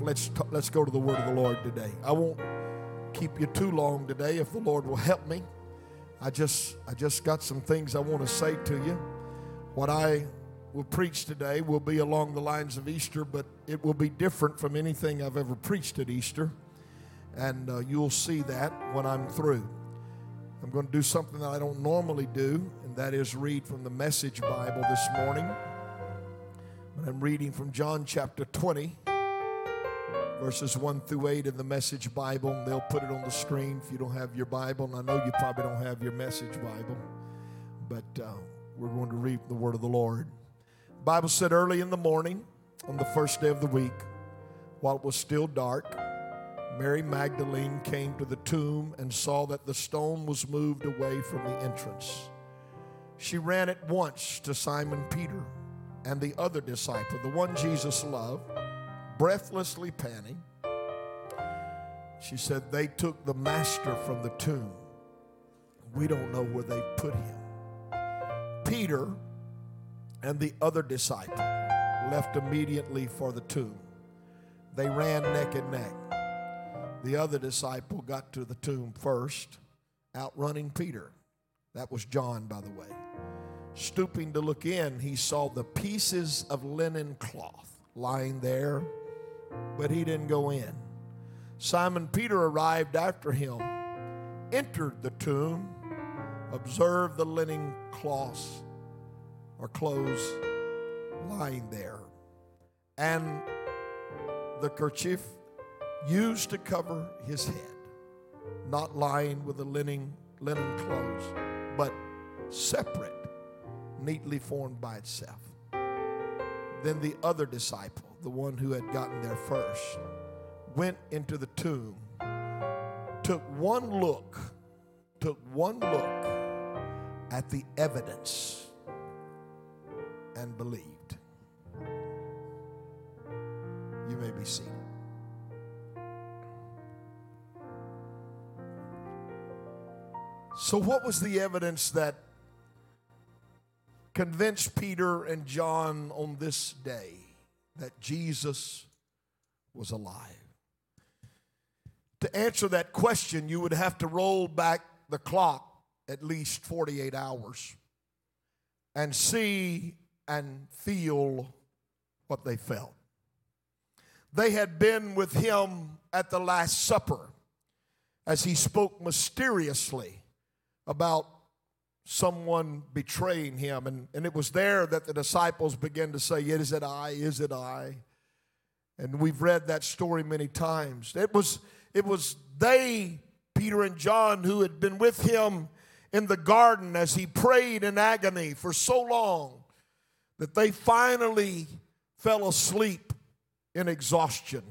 Let's, t- let's go to the word of the Lord today. I won't keep you too long today if the Lord will help me. I just, I just got some things I want to say to you. What I will preach today will be along the lines of Easter, but it will be different from anything I've ever preached at Easter. And uh, you'll see that when I'm through. I'm going to do something that I don't normally do, and that is read from the Message Bible this morning. I'm reading from John chapter 20, verses 1 through 8 in the Message Bible. and They'll put it on the screen if you don't have your Bible. And I know you probably don't have your Message Bible, but uh, we're going to read the Word of the Lord. The Bible said early in the morning, on the first day of the week, while it was still dark, Mary Magdalene came to the tomb and saw that the stone was moved away from the entrance. She ran at once to Simon Peter and the other disciple, the one Jesus loved, breathlessly panting. She said, They took the master from the tomb. We don't know where they put him. Peter and the other disciple left immediately for the tomb. They ran neck and neck. The other disciple got to the tomb first, outrunning Peter. That was John, by the way. Stooping to look in, he saw the pieces of linen cloth lying there, but he didn't go in. Simon Peter arrived after him, entered the tomb, observed the linen cloths or clothes lying there, and the kerchief used to cover his head, not lying with the linen, linen clothes, but separate neatly formed by itself. Then the other disciple, the one who had gotten there first, went into the tomb, took one look, took one look at the evidence, and believed. You may be seated. So, what was the evidence that convinced Peter and John on this day that Jesus was alive? To answer that question, you would have to roll back the clock at least 48 hours and see and feel what they felt. They had been with him at the Last Supper as he spoke mysteriously about someone betraying him. And, and it was there that the disciples began to say, Is it I? Is it I? And we've read that story many times. It was, it was they, Peter and John, who had been with him in the garden as he prayed in agony for so long that they finally fell asleep in exhaustion.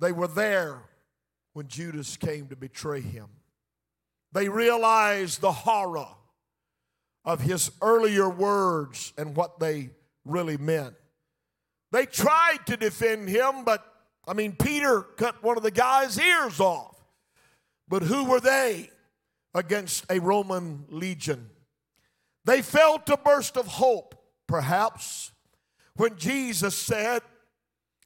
They were there when Judas came to betray him. They realized the horror of his earlier words and what they really meant. They tried to defend him, but I mean, Peter cut one of the guy's ears off. But who were they against a Roman legion? They felt a burst of hope, perhaps, when Jesus said,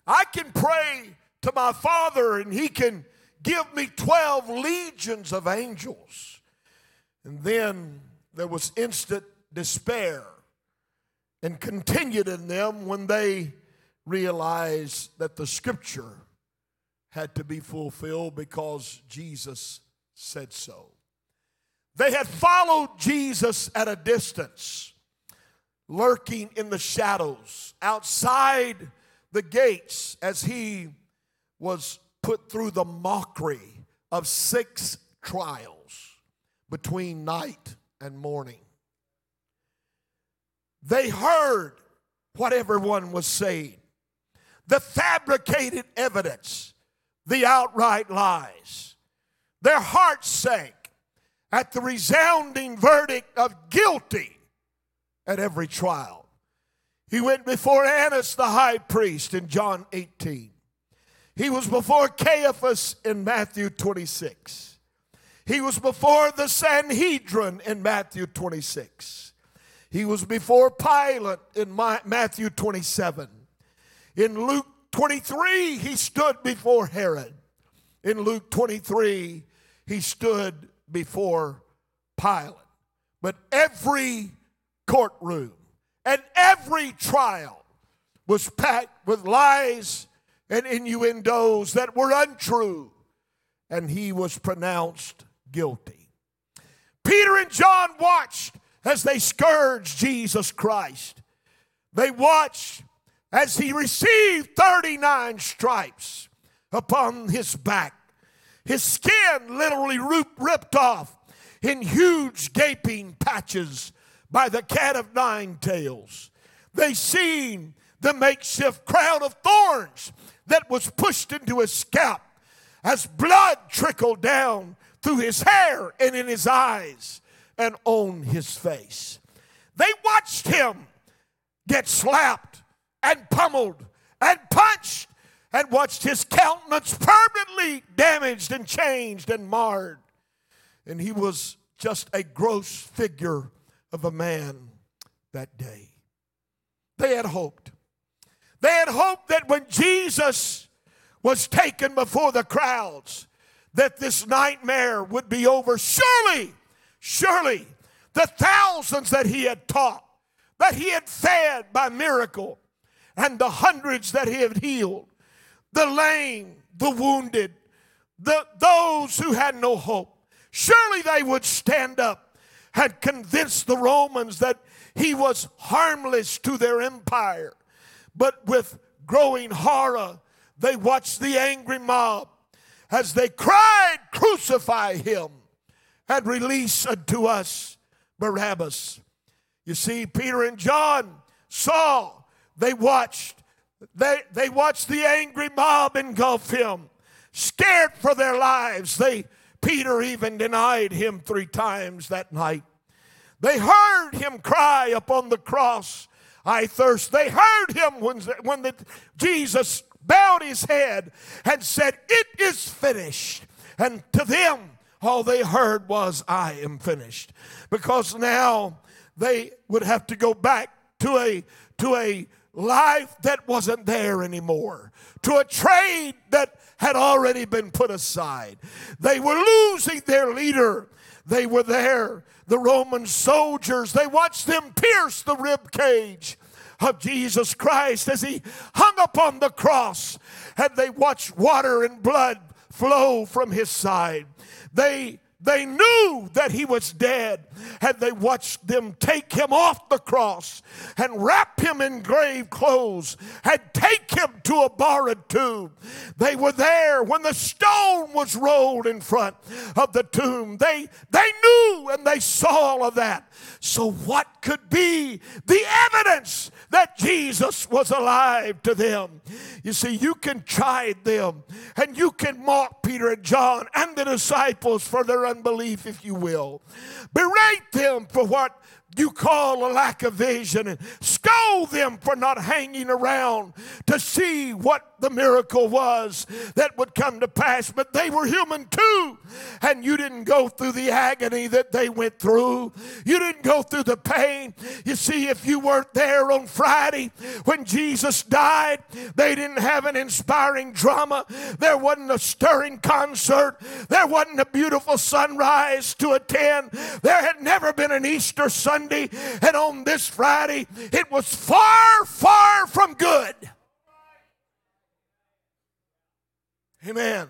I can pray to my Father and he can Give me 12 legions of angels. And then there was instant despair and continued in them when they realized that the scripture had to be fulfilled because Jesus said so. They had followed Jesus at a distance, lurking in the shadows outside the gates as he was put through the mockery of six trials between night and morning. They heard what everyone was saying the fabricated evidence, the outright lies. Their hearts sank at the resounding verdict of guilty at every trial. He went before Annas the high priest in John 18. He was before Caiaphas in Matthew 26. He was before the Sanhedrin in Matthew 26. He was before Pilate in Matthew 27. In Luke 23, he stood before Herod. In Luke 23, he stood before Pilate. But every courtroom and every trial was packed with lies and innuendos that were untrue, and he was pronounced guilty. Peter and John watched as they scourged Jesus Christ. They watched as he received 39 stripes upon his back. His skin literally ripped off in huge gaping patches by the cat of nine tails. They seen the makeshift crown of thorns that was pushed into his scalp as blood trickled down through his hair and in his eyes and on his face. They watched him get slapped and pummeled and punched and watched his countenance permanently damaged and changed and marred. And he was just a gross figure of a man that day. They had hoped. They had hoped that when Jesus was taken before the crowds, that this nightmare would be over. Surely, surely, the thousands that he had taught, that he had fed by miracle, and the hundreds that he had healed, the lame, the wounded, the, those who had no hope, surely they would stand up and convince the Romans that he was harmless to their empire. But with growing horror, they watched the angry mob as they cried, Crucify him and release unto us Barabbas. You see, Peter and John saw they watched. They, they watched the angry mob engulf him, scared for their lives. They, Peter even denied him three times that night. They heard him cry upon the cross, I thirst. They heard him when, when the, Jesus bowed his head and said, It is finished. And to them, all they heard was, I am finished. Because now they would have to go back to a, to a life that wasn't there anymore, to a trade that had already been put aside. They were losing their leader. They were there. The Roman soldiers, they watched them pierce the rib cage of Jesus Christ as he hung upon the cross, and they watched water and blood flow from his side. They they knew that he was dead, and they watched them take him off the cross and wrap him in grave clothes and take him to a borrowed tomb. They were there when the stone was rolled in front of the tomb. They, they knew and they saw all of that. So, what could be the evidence that Jesus was alive to them? You see, you can chide them and you can mock Peter and John and the disciples for their unbelief, if you will. Berate them for what you call a lack of vision and scold them for not hanging around to see what the miracle was that would come to pass. But they were human too, and you didn't go through the agony that they went through. You didn't go through the pain. You see, if you weren't there on Friday when Jesus died, they didn't have an inspiring drama. There wasn't a stirring concert. There wasn't a beautiful sunrise to attend. There had never been an Easter Sunday, and on this Friday, it was far, far from good. Amen.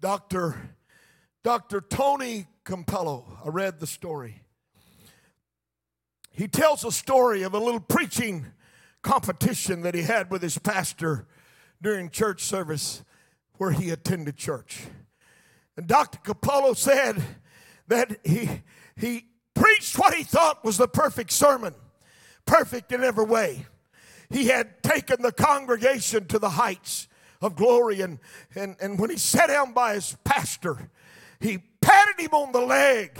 Dr. Dr. Tony Campolo, I read the story. He tells a story of a little preaching competition that he had with his pastor during church service where he attended church. And Dr. Campolo said that he, he preached what he thought was the perfect sermon, perfect in every way. He had taken the congregation to the heights of glory. And, and, and when he sat down by his pastor, he patted him on the leg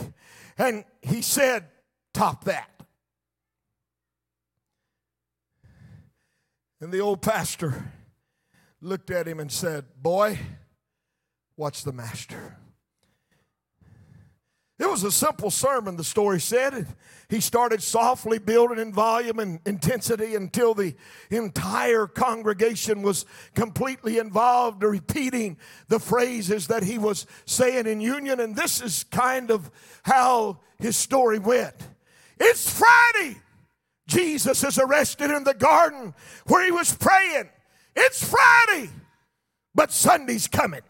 and he said, Top that. And the old pastor looked at him and said, Boy, watch the master. Was a simple sermon, the story said. He started softly building in volume and intensity until the entire congregation was completely involved, repeating the phrases that he was saying in union. And this is kind of how his story went. It's Friday. Jesus is arrested in the garden where he was praying. It's Friday, but Sunday's coming.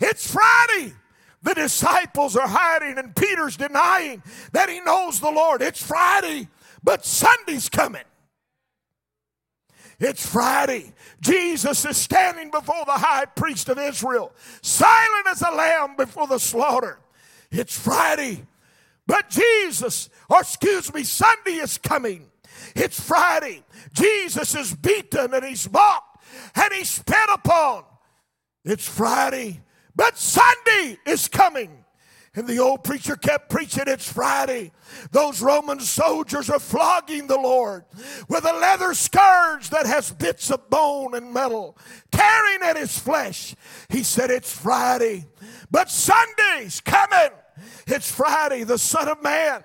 It's Friday, the disciples are hiding and Peter's denying that he knows the Lord. It's Friday, but Sunday's coming. It's Friday. Jesus is standing before the high priest of Israel, silent as a lamb before the slaughter. It's Friday, but Jesus, or excuse me, Sunday is coming. It's Friday. Jesus is beaten and he's mocked and he's spit upon. It's Friday, but Sunday is coming. And the old preacher kept preaching, It's Friday. Those Roman soldiers are flogging the Lord with a leather scourge that has bits of bone and metal, tearing at his flesh. He said, It's Friday, but Sunday's coming. It's Friday. The Son of Man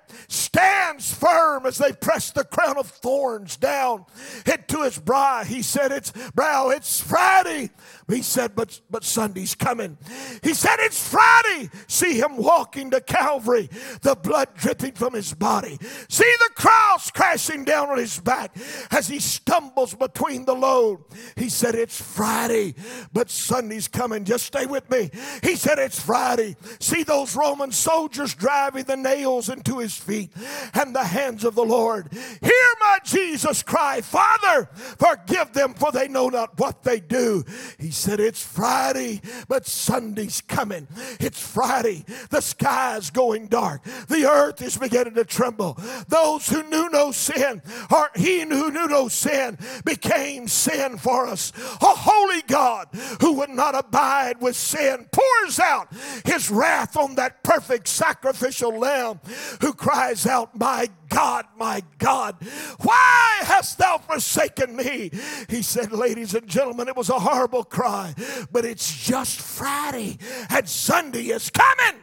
stands firm as they press the crown of thorns down into his brow. He said, It's brow, it's Friday. He said, But but Sunday's coming. He said, It's Friday. See him walking to Calvary, the blood dripping from his body. See the cross crashing down on his back as he stumbles between the load. He said, It's Friday, but Sunday's coming. Just stay with me. He said, It's Friday. See those Roman soldiers driving the nails into his feet and the hands of the Lord. Hear my Jesus cry, Father, forgive them, for they know not what they do. He said, It's Friday, but Sunday's coming. It's Friday. The sky's going dark. The earth is beginning to tremble. Those who knew no sin, or he who knew no sin, became sin for us. A holy God who would not abide with sin pours out his wrath on that perfect sacrificial lamb who cries out, My God, my God, why hast thou forsaken me? He said, Ladies and gentlemen, it was a horrible cry, but it's just Friday and Sunday is coming.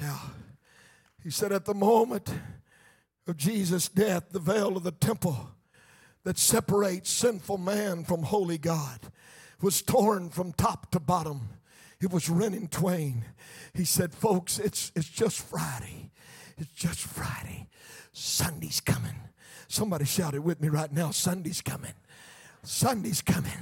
Yeah. He said, At the moment of Jesus' death, the veil of the temple that separates sinful man from holy God was torn from top to bottom. It was rent in twain. He said, Folks, it's, it's just Friday. It's just Friday. Sunday's coming. Somebody shout it with me right now Sunday's coming. Sunday's coming.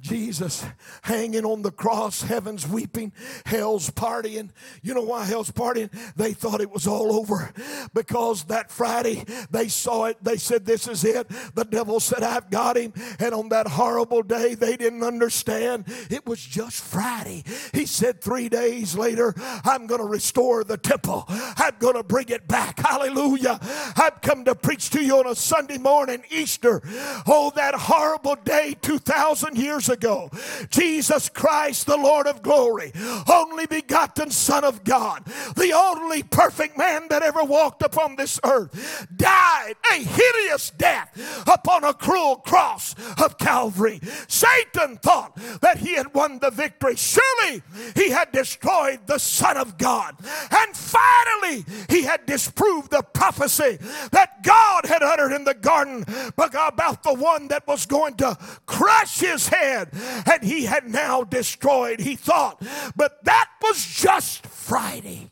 Jesus hanging on the cross, heaven's weeping, hell's partying. You know why hell's partying? They thought it was all over because that Friday they saw it. They said, This is it. The devil said, I've got him. And on that horrible day, they didn't understand. It was just Friday. He said, Three days later, I'm going to restore the temple. I'm going to bring it back. Hallelujah. I've come to preach to you on a Sunday morning, Easter. Oh, that horrible day 2,000 years ago. Jesus Christ, the Lord of glory, only begotten Son of God, the only perfect man that ever walked upon this earth, died a hideous death upon a cruel cross of Calvary. Satan thought that he had won the victory. Surely he had destroyed the Son of God. And finally, he had disproved the prophecy that God had uttered in the garden about the one that was going to crush his head, and he had now destroyed, he thought. But that was just Friday.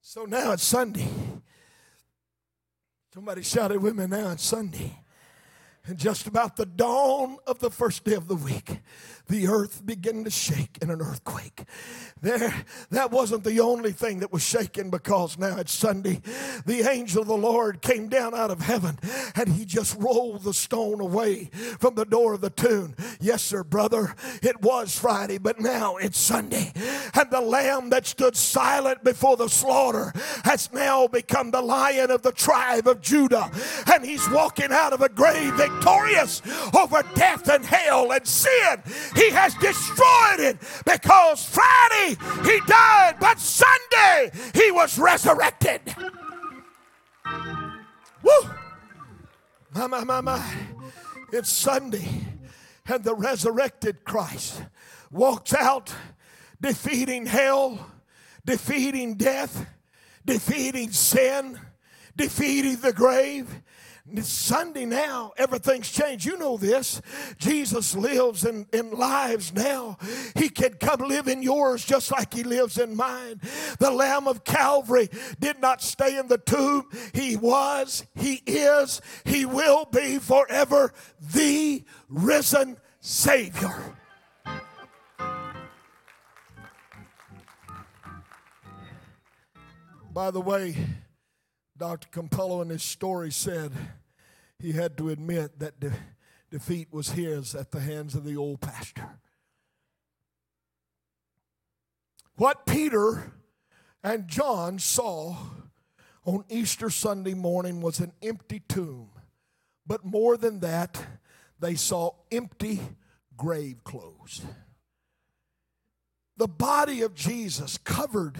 So now it's Sunday. Somebody shouted with me now it's Sunday. And just about the dawn of the first day of the week, the earth began to shake in an earthquake. There, that wasn't the only thing that was shaken because now it's Sunday. The angel of the Lord came down out of heaven and he just rolled the stone away from the door of the tomb. Yes, sir, brother, it was Friday, but now it's Sunday. And the lamb that stood silent before the slaughter has now become the lion of the tribe of Judah. And he's walking out of a grave victorious over death and hell and sin. He has destroyed it because Friday he died, but Sunday he was resurrected. Woo! My, my, my, my. It's Sunday. and the resurrected Christ walks out defeating hell, defeating death, defeating sin, defeating the grave, Sunday now. Everything's changed. You know this. Jesus lives in, in lives now. He can come live in yours just like He lives in mine. The Lamb of Calvary did not stay in the tomb. He was, He is, He will be forever the risen Savior. By the way, Dr. Campolo in his story said he had to admit that de- defeat was his at the hands of the old pastor. What Peter and John saw on Easter Sunday morning was an empty tomb. But more than that, they saw empty grave clothes. The body of Jesus covered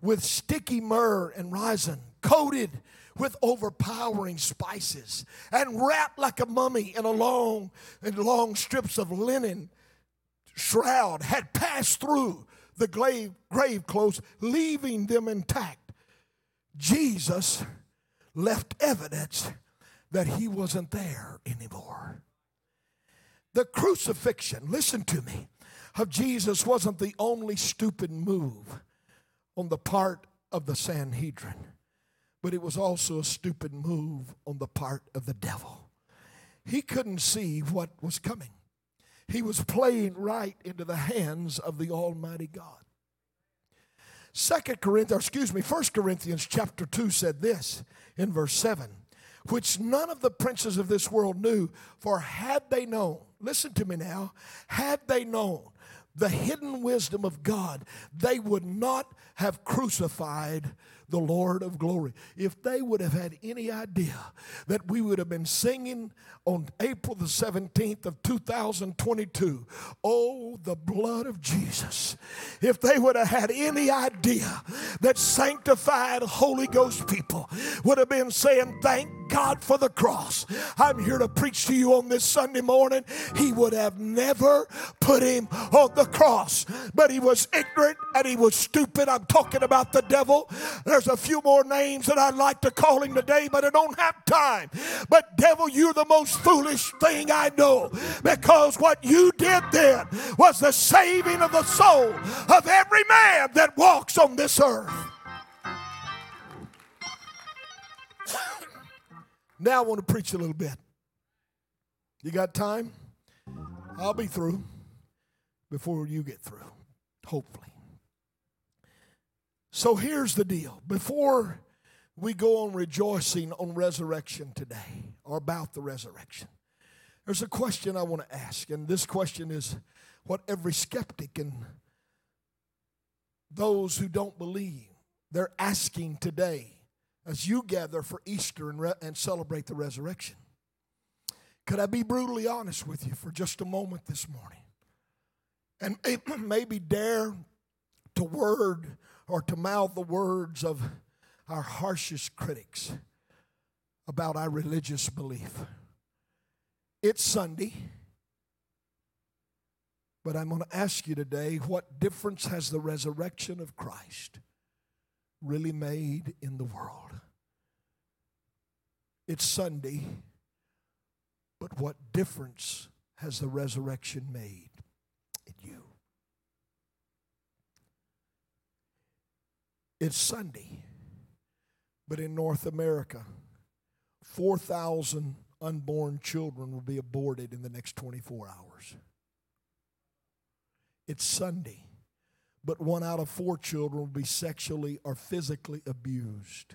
with sticky myrrh and resin coated with overpowering spices and wrapped like a mummy in a long in long strips of linen shroud had passed through the grave, grave clothes leaving them intact. Jesus left evidence that he wasn't there anymore. The crucifixion listen to me of jesus wasn't the only stupid move on the part of the sanhedrin but it was also a stupid move on the part of the devil. He couldn't see what was coming. He was playing right into the hands of the Almighty God. Second Corinthians, excuse me, First Corinthians chapter 2 said this in verse 7, which none of the princes of this world knew, for had they known, listen to me now, had they known the hidden wisdom of God, they would not have crucified the Lord of glory. If they would have had any idea that we would have been singing on April the 17th of 2022, oh, the blood of Jesus. If they would have had any idea that sanctified Holy Ghost people would have been saying, Thank God for the cross. I'm here to preach to you on this Sunday morning. He would have never put him on the cross, but he was ignorant and he was stupid. I'm talking about the devil. There's a few more names that I'd like to call him today, but I don't have time. But, devil, you're the most foolish thing I know because what you did then was the saving of the soul of every man that walks on this earth. Now I want to preach a little bit. You got time? I'll be through before you get through, hopefully. So here's the deal. Before we go on rejoicing on resurrection today or about the resurrection, there's a question I want to ask. And this question is what every skeptic and those who don't believe, they're asking today as you gather for Easter and, re- and celebrate the resurrection. Could I be brutally honest with you for just a moment this morning? And maybe dare to word or to mouth the words of our harshest critics about our religious belief. It's Sunday, but I'm going to ask you today what difference has the resurrection of Christ really made in the world? It's Sunday, but what difference has the resurrection made in you? It's Sunday, but in North America, 4,000 unborn children will be aborted in the next 24 hours. It's Sunday, but one out of four children will be sexually or physically abused.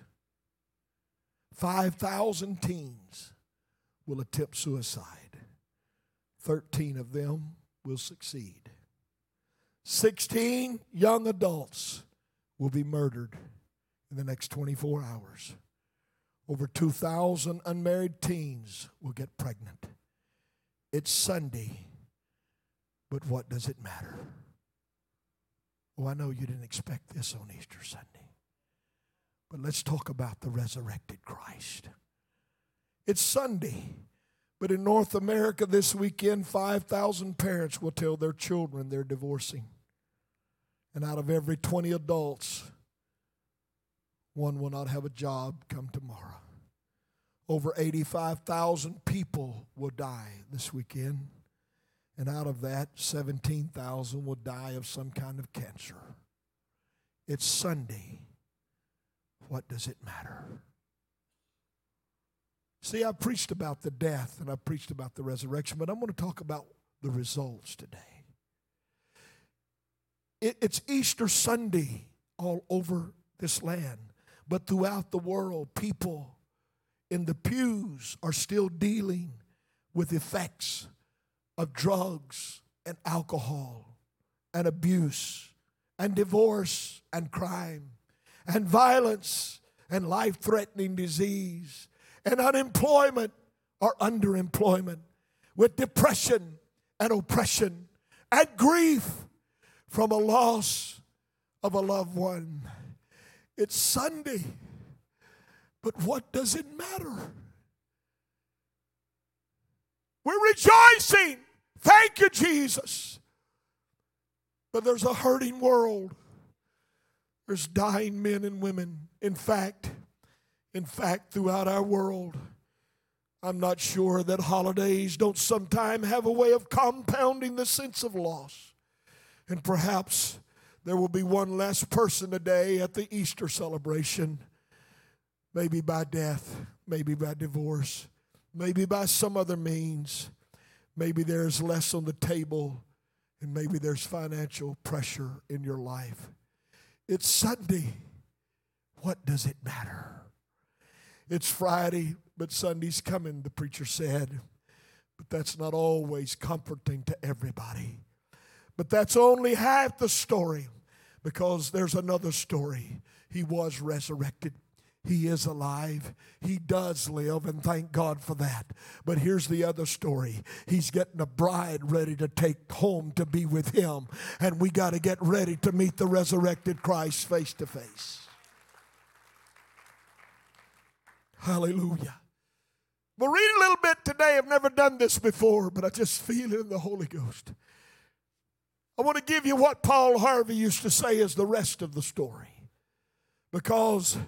5,000 teens will attempt suicide. 13 of them will succeed. 16 young adults will be murdered in the next 24 hours. Over 2,000 unmarried teens will get pregnant. It's Sunday, but what does it matter? Oh, I know you didn't expect this on Easter Sunday. But let's talk about the resurrected Christ. It's Sunday, But in North America this weekend, 5,000 parents will tell their children they're divorcing. And out of every 20 adults, one will not have a job come tomorrow. Over 85,000 people will die this weekend. And out of that, 17,000 will die of some kind of cancer. It's Sunday. What does it matter? See, I preached about the death and I preached about the resurrection, but I'm going to talk about the results today. It, it's Easter Sunday all over this land, but throughout the world, people in the pews are still dealing with effects of drugs and alcohol and abuse and divorce and crime and violence and life threatening disease and unemployment or underemployment with depression and oppression and grief from a loss of a loved one. It's Sunday, but what does it matter? We're rejoicing. Thank you, Jesus. But there's a hurting world. There's dying men and women. In fact, in fact, throughout our world, I'm not sure that holidays don't sometimes have a way of compounding the sense of loss. And perhaps there will be one less person today at the Easter celebration, maybe by death, maybe by divorce, maybe by some other means. Maybe there's less on the table, and maybe there's financial pressure in your life. It's Sunday. What does it matter? It's Friday, but Sunday's coming, the preacher said. But that's not always comforting to everybody. But that's only half the story because there's another story. He was resurrected. He is alive. He does live, and thank God for that. But here's the other story He's getting a bride ready to take home to be with Him, and we got to get ready to meet the resurrected Christ face to face. Hallelujah. We'll read a little bit today. I've never done this before, but I just feel it in the Holy Ghost. I want to give you what Paul Harvey used to say is the rest of the story. Because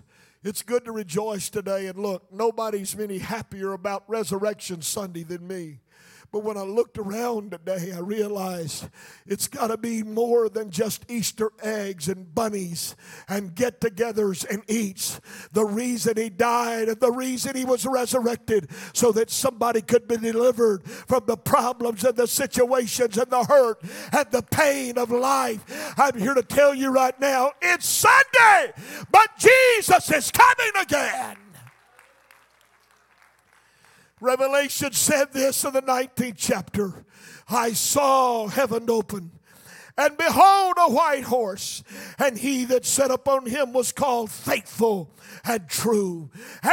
it's good to rejoice today. And look, nobody's any happier about Resurrection Sunday than me. But when I looked around today, I realized it's got to be more than just Easter eggs and bunnies and get togethers and eats. The reason he died and the reason he was resurrected so that somebody could be delivered from the problems and the situations and the hurt and the pain of life. I'm here to tell you right now it's Sunday, but Jesus is coming again. Revelation said this in the 19th chapter I saw heaven open and behold, a white horse, and he that sat upon him was called faithful and true. And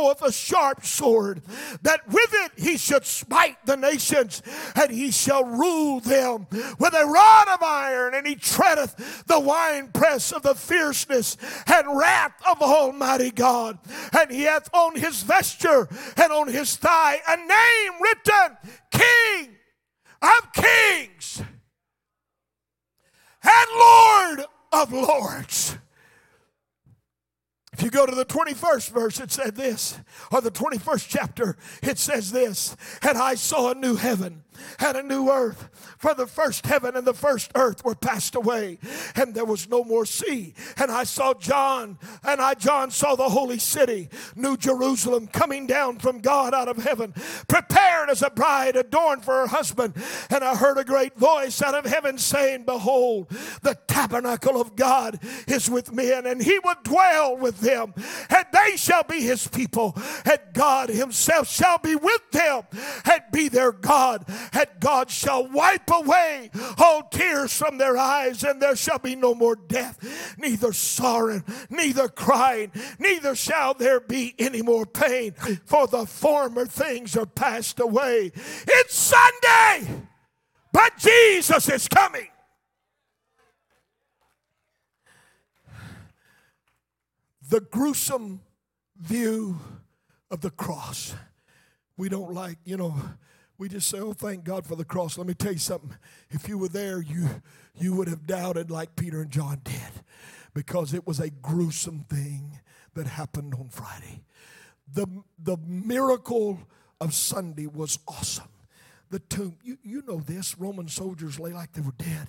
goeth a sharp sword, that with it he should smite the nations, and he shall rule them with a rod of iron, and he treadeth the winepress of the fierceness and wrath of Almighty God. And he hath on his vesture and on his thigh a name written King of Kings and Lord of Lords. If you go to the 21st verse, it said this, or the 21st chapter, it says this, and I saw a new heaven and a new earth. For the first heaven and the first earth were passed away, and there was no more sea. And I saw John, and I, John, saw the holy city, New Jerusalem, coming down from God out of heaven, prepared as a bride adorned for her husband. And I heard a great voice out of heaven saying, Behold, the tabernacle of God is with men, and he will dwell with them them, and they shall be his people, and God himself shall be with them and be their God, and God shall wipe away all tears from their eyes, and there shall be no more death, neither sorrow, neither crying, neither shall there be any more pain, for the former things are passed away. It's Sunday, but Jesus is coming. The gruesome view of the cross. We don't like, you know, we just say, "Oh, thank God for the cross." Let me tell you something. If you were there, you you would have doubted like Peter and John did, because it was a gruesome thing that happened on Friday. The the miracle of Sunday was awesome. The tomb, you, you know this, Roman soldiers lay like they were dead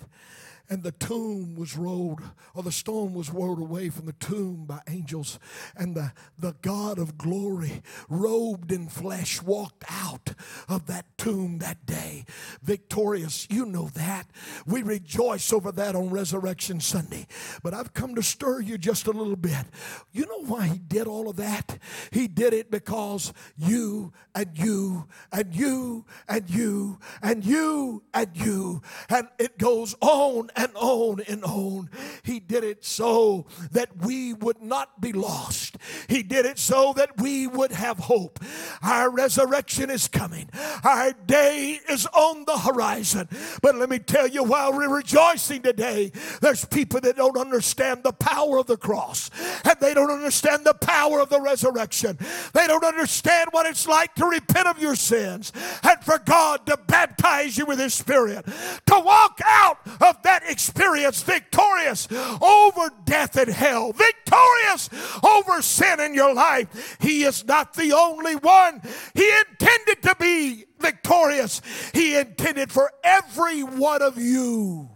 and the tomb was rolled, or the stone was rolled away from the tomb by angels, and the, the God of glory, robed in flesh, walked out of that tomb that day, victorious. You know that. We rejoice over that on Resurrection Sunday. But I've come to stir you just a little bit. You know why he did all of that? He did it because you and you and you and you and you and you, and it goes on and on and on. He did it so that we would not be lost. He did it so that we would have hope. Our resurrection is coming. Our day is on the horizon. But let me tell you, while we're rejoicing today, there's people that don't understand the power of the cross and they don't understand the power of the resurrection. They don't understand what it's like to repent of your sins and for God to baptize you with His Spirit, to walk out of that experience victorious over death and hell, victorious over sin in your life. He is not the only one. He intended to be victorious, He intended for every one of you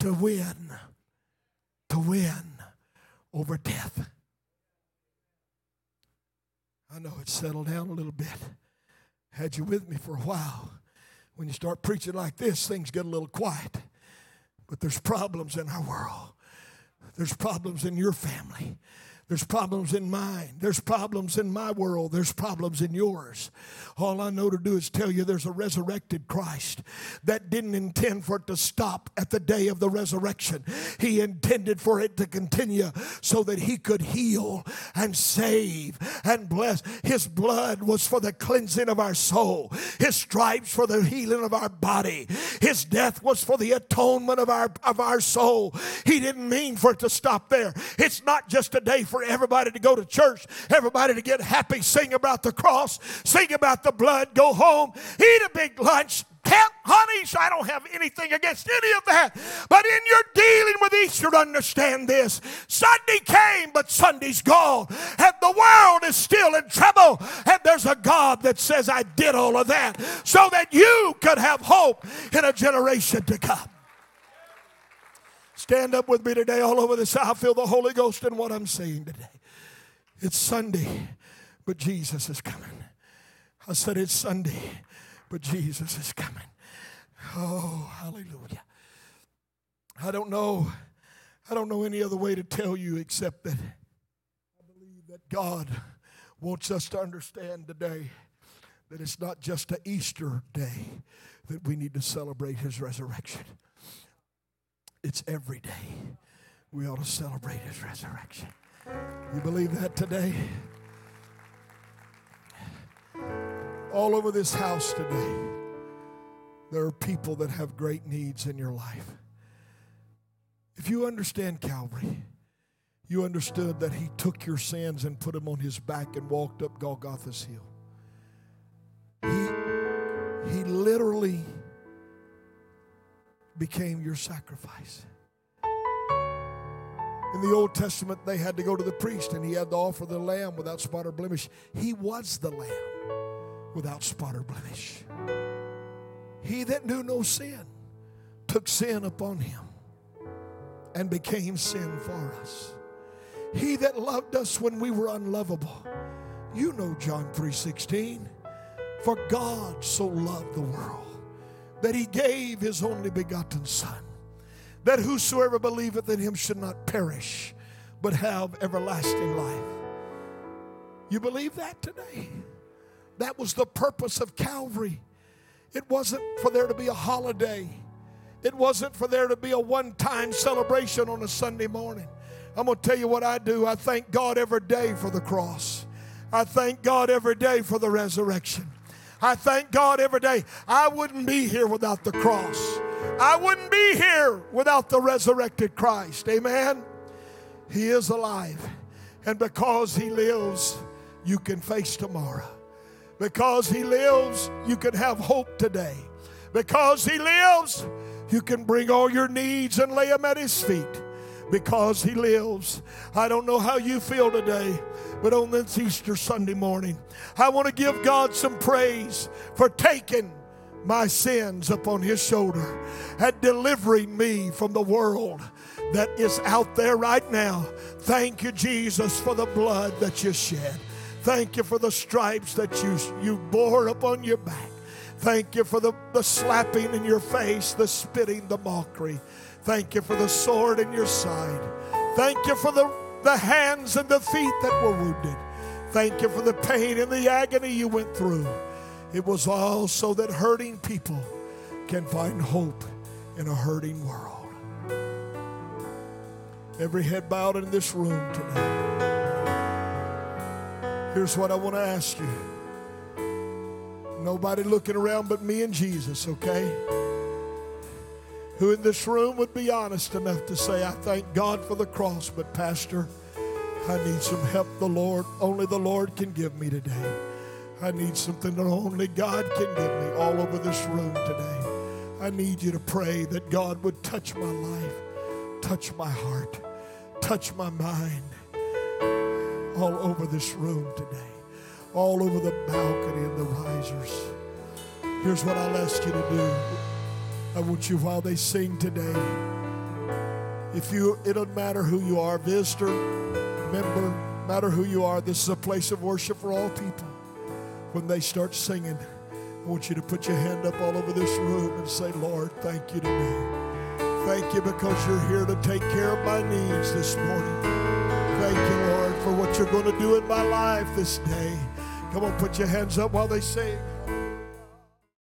to win, to win over death. I know it's settled down a little bit. Had you with me for a while. When you start preaching like this, things get a little quiet. But there's problems in our world. There's problems in your family. There's problems in mine. There's problems in my world. There's problems in yours. All I know to do is tell you there's a resurrected Christ that didn't intend for it to stop at the day of the resurrection. He intended for it to continue so that he could heal and save and bless. His blood was for the cleansing of our soul, his stripes for the healing of our body, his death was for the atonement of our, of our soul. He didn't mean for it to stop there. It's not just a day for everybody to go to church, everybody to get happy, sing about the cross, sing about the blood, go home, eat a big lunch, Tell, honey, I don't have anything against any of that. But in your dealing with Easter, understand this. Sunday came, but Sunday's gone. And the world is still in trouble. And there's a God that says, I did all of that so that you could have hope in a generation to come. Stand up with me today all over this. I feel the Holy Ghost in what I'm saying today. It's Sunday, but Jesus is coming. I said it's Sunday, but Jesus is coming. Oh, hallelujah. I don't know. I don't know any other way to tell you except that I believe that God wants us to understand today that it's not just an Easter day that we need to celebrate his resurrection. It's every day we ought to celebrate his resurrection. You believe that today? All over this house today, there are people that have great needs in your life. If you understand Calvary, you understood that he took your sins and put them on his back and walked up Golgotha's hill. He, he literally became your sacrifice. In the Old Testament, they had to go to the priest and he had to offer the lamb without spot or blemish. He was the lamb without spot or blemish. He that knew no sin took sin upon him and became sin for us. He that loved us when we were unlovable. You know John 3:16. For God so loved the world that he gave his only begotten Son, that whosoever believeth in him should not perish, but have everlasting life. You believe that today? That was the purpose of Calvary. It wasn't for there to be a holiday. It wasn't for there to be a one time celebration on a Sunday morning. I'm going to tell you what I do. I thank God every day for the cross. I thank God every day for the resurrection. I thank God every day. I wouldn't be here without the cross. I wouldn't be here without the resurrected Christ. Amen. He is alive. And because He lives, you can face tomorrow. Because He lives, you can have hope today. Because He lives, you can bring all your needs and lay them at His feet. Because He lives. I don't know how you feel today, but on this Easter Sunday morning, I want to give God some praise for taking my sins upon His shoulder and delivering me from the world that is out there right now. Thank you, Jesus, for the blood that you shed. Thank you for the stripes that you, you bore upon your back. Thank you for the, the slapping in your face, the spitting, the mockery. Thank you for the sword in your side. Thank you for the, the hands and the feet that were wounded. Thank you for the pain and the agony you went through. It was all so that hurting people can find hope in a hurting world. Every head bowed in this room today. Here's what I want to ask you. Nobody looking around but me and Jesus, okay? Who in this room would be honest enough to say, I thank God for the cross, but Pastor, I need some help the Lord, only the Lord can give me today. I need something that only God can give me all over this room today. I need you to pray that God would touch my life, touch my heart, touch my mind all over this room today, all over the balcony and the risers. Here's what I'll ask you to do. I want you, while they sing today, if you, it doesn't matter who you are, visitor, member, matter who you are, this is a place of worship for all people. When they start singing, I want you to put your hand up all over this room and say, Lord, thank you today. Thank you because you're here to take care of my needs this morning. Thank you, Lord, for what you're going to do in my life this day. Come on, put your hands up while they sing.